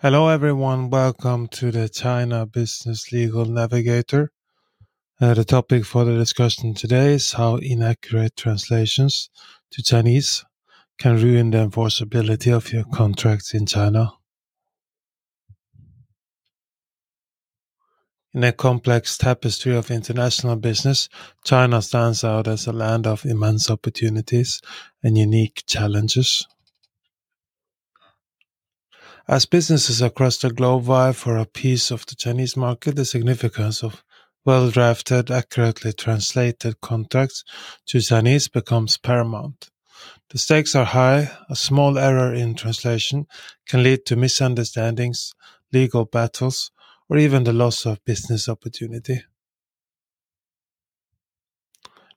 Hello, everyone. Welcome to the China Business Legal Navigator. Uh, the topic for the discussion today is how inaccurate translations to Chinese can ruin the enforceability of your contracts in China. In a complex tapestry of international business, China stands out as a land of immense opportunities and unique challenges. As businesses across the globe vie for a piece of the Chinese market, the significance of well drafted, accurately translated contracts to Chinese becomes paramount. The stakes are high. A small error in translation can lead to misunderstandings, legal battles, or even the loss of business opportunity.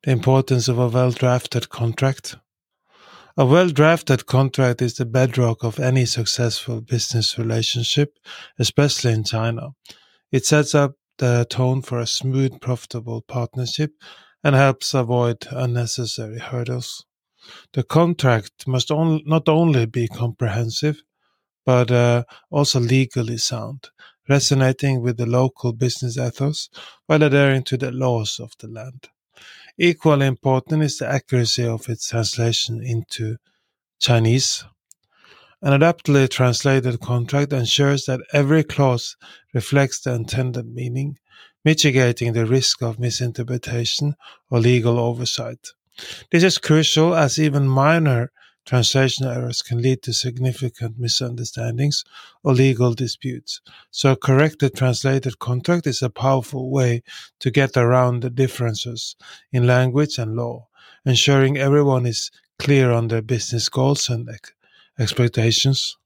The importance of a well drafted contract. A well drafted contract is the bedrock of any successful business relationship, especially in China. It sets up the tone for a smooth, profitable partnership and helps avoid unnecessary hurdles. The contract must on, not only be comprehensive, but uh, also legally sound, resonating with the local business ethos while adhering to the laws of the land. Equally important is the accuracy of its translation into Chinese. An adaptly translated contract ensures that every clause reflects the intended meaning, mitigating the risk of misinterpretation or legal oversight. This is crucial as even minor Translation errors can lead to significant misunderstandings or legal disputes. So a corrected translated contract is a powerful way to get around the differences in language and law, ensuring everyone is clear on their business goals and ex- expectations.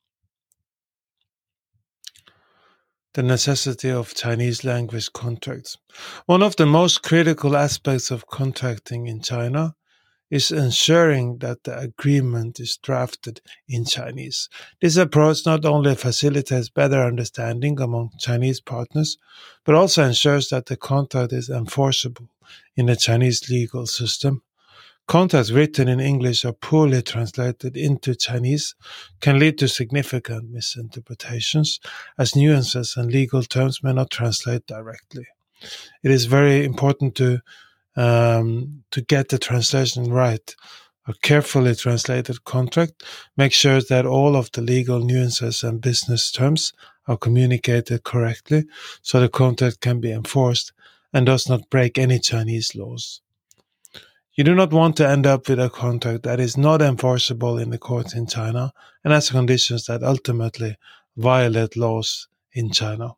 The necessity of Chinese language contracts. One of the most critical aspects of contracting in China is ensuring that the agreement is drafted in Chinese. This approach not only facilitates better understanding among Chinese partners, but also ensures that the contract is enforceable in the Chinese legal system. Contracts written in English or poorly translated into Chinese can lead to significant misinterpretations, as nuances and legal terms may not translate directly. It is very important to um, to get the translation right. A carefully translated contract makes sure that all of the legal nuances and business terms are communicated correctly so the contract can be enforced and does not break any Chinese laws. You do not want to end up with a contract that is not enforceable in the courts in China and has conditions that ultimately violate laws in China.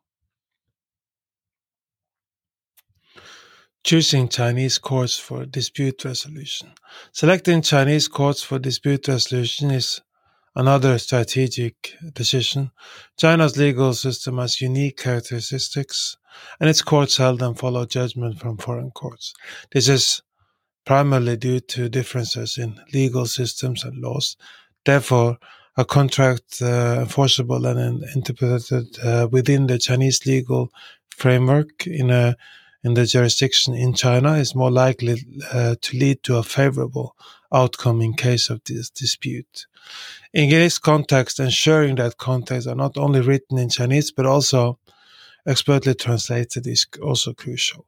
Choosing Chinese courts for dispute resolution. Selecting Chinese courts for dispute resolution is another strategic decision. China's legal system has unique characteristics, and its courts seldom follow judgment from foreign courts. This is primarily due to differences in legal systems and laws. Therefore, a contract uh, enforceable and interpreted uh, within the Chinese legal framework in a in the jurisdiction in China is more likely uh, to lead to a favorable outcome in case of this dispute. In this context, ensuring that contracts are not only written in Chinese but also expertly translated is also crucial.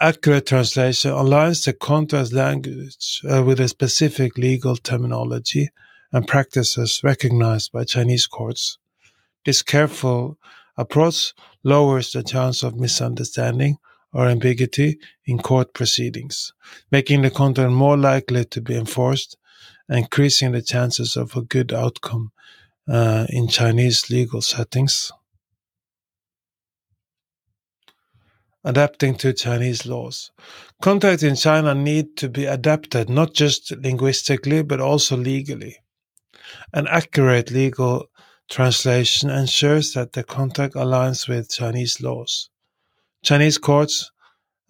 Accurate translation aligns the contract language uh, with a specific legal terminology and practices recognized by Chinese courts. This careful approach lowers the chance of misunderstanding or ambiguity in court proceedings, making the contract more likely to be enforced, increasing the chances of a good outcome uh, in Chinese legal settings. Adapting to Chinese laws. Contracts in China need to be adapted not just linguistically but also legally. An accurate legal translation ensures that the contract aligns with Chinese laws. Chinese courts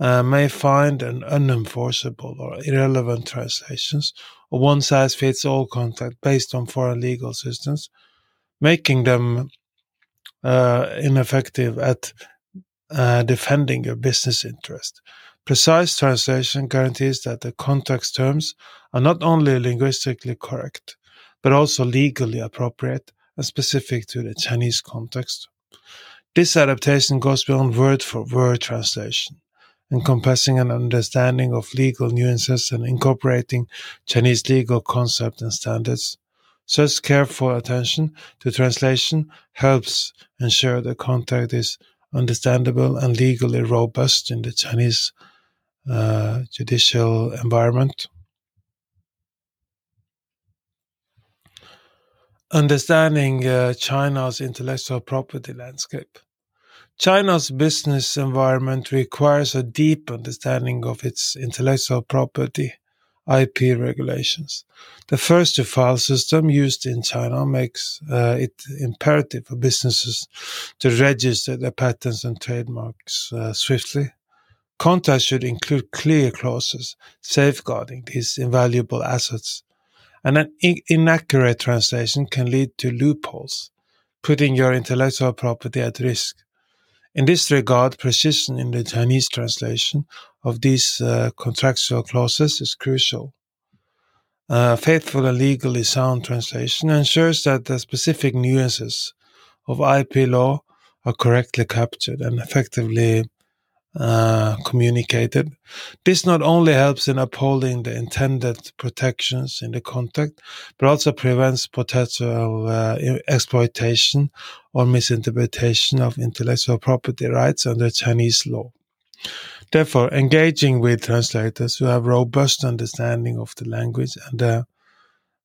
uh, may find an unenforceable or irrelevant translations or one size fits all contract based on foreign legal systems, making them uh, ineffective at uh, defending your business interest. Precise translation guarantees that the contract's terms are not only linguistically correct, but also legally appropriate and specific to the Chinese context. This adaptation goes beyond word for word translation, encompassing an understanding of legal nuances and incorporating Chinese legal concepts and standards. Such careful attention to translation helps ensure the content is understandable and legally robust in the Chinese uh, judicial environment. Understanding uh, China's intellectual property landscape. China's business environment requires a deep understanding of its intellectual property IP regulations. The first to file system used in China makes uh, it imperative for businesses to register their patents and trademarks uh, swiftly. Contracts should include clear clauses safeguarding these invaluable assets. And an in- inaccurate translation can lead to loopholes, putting your intellectual property at risk. In this regard, precision in the Chinese translation of these uh, contractual clauses is crucial. Uh, faithful and legally sound translation ensures that the specific nuances of IP law are correctly captured and effectively uh, communicated. This not only helps in upholding the intended protections in the contract, but also prevents potential uh, exploitation or misinterpretation of intellectual property rights under Chinese law. Therefore, engaging with translators who have robust understanding of the language and the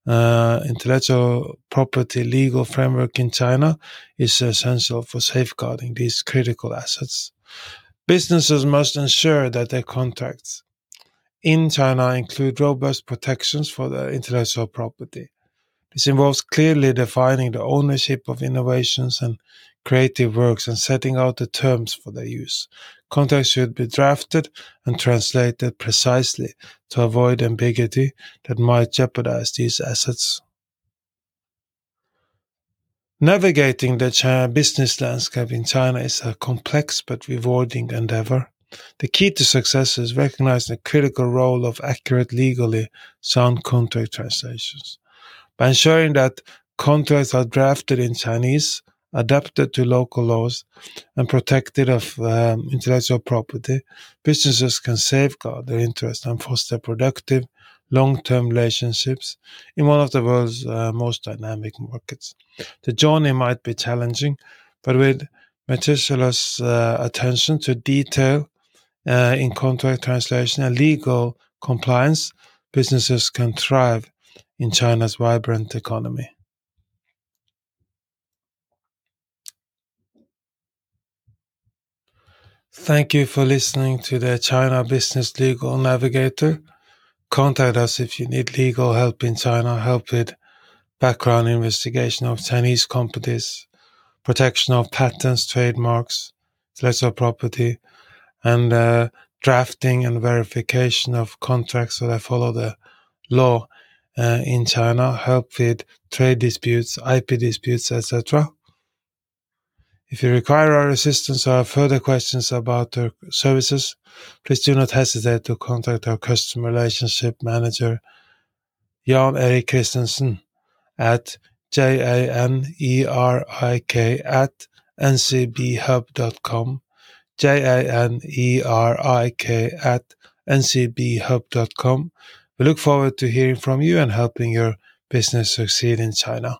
uh, intellectual property legal framework in China is essential for safeguarding these critical assets. Businesses must ensure that their contracts in China include robust protections for their intellectual property. This involves clearly defining the ownership of innovations and creative works and setting out the terms for their use. Contracts should be drafted and translated precisely to avoid ambiguity that might jeopardize these assets. Navigating the China business landscape in China is a complex but rewarding endeavor. The key to success is recognizing the critical role of accurate, legally sound contract translations. By ensuring that contracts are drafted in Chinese, adapted to local laws, and protected of um, intellectual property, businesses can safeguard their interests and foster productive, long-term relationships in one of the world's uh, most dynamic markets. The journey might be challenging, but with meticulous uh, attention to detail uh, in contract translation and legal compliance, businesses can thrive in China's vibrant economy. Thank you for listening to the China Business Legal Navigator. Contact us if you need legal help in China, help with background investigation of Chinese companies, protection of patents, trademarks, intellectual property, and uh, drafting and verification of contracts so follow the law uh, in China, help with trade disputes, IP disputes, etc. If you require our assistance or have further questions about our services, please do not hesitate to contact our customer relationship manager, Jan Erik Christensen, at j-a-n-e-r-i-k at ncbhub.com, j-a-n-e-r-i-k at ncbhub.com. We look forward to hearing from you and helping your business succeed in China.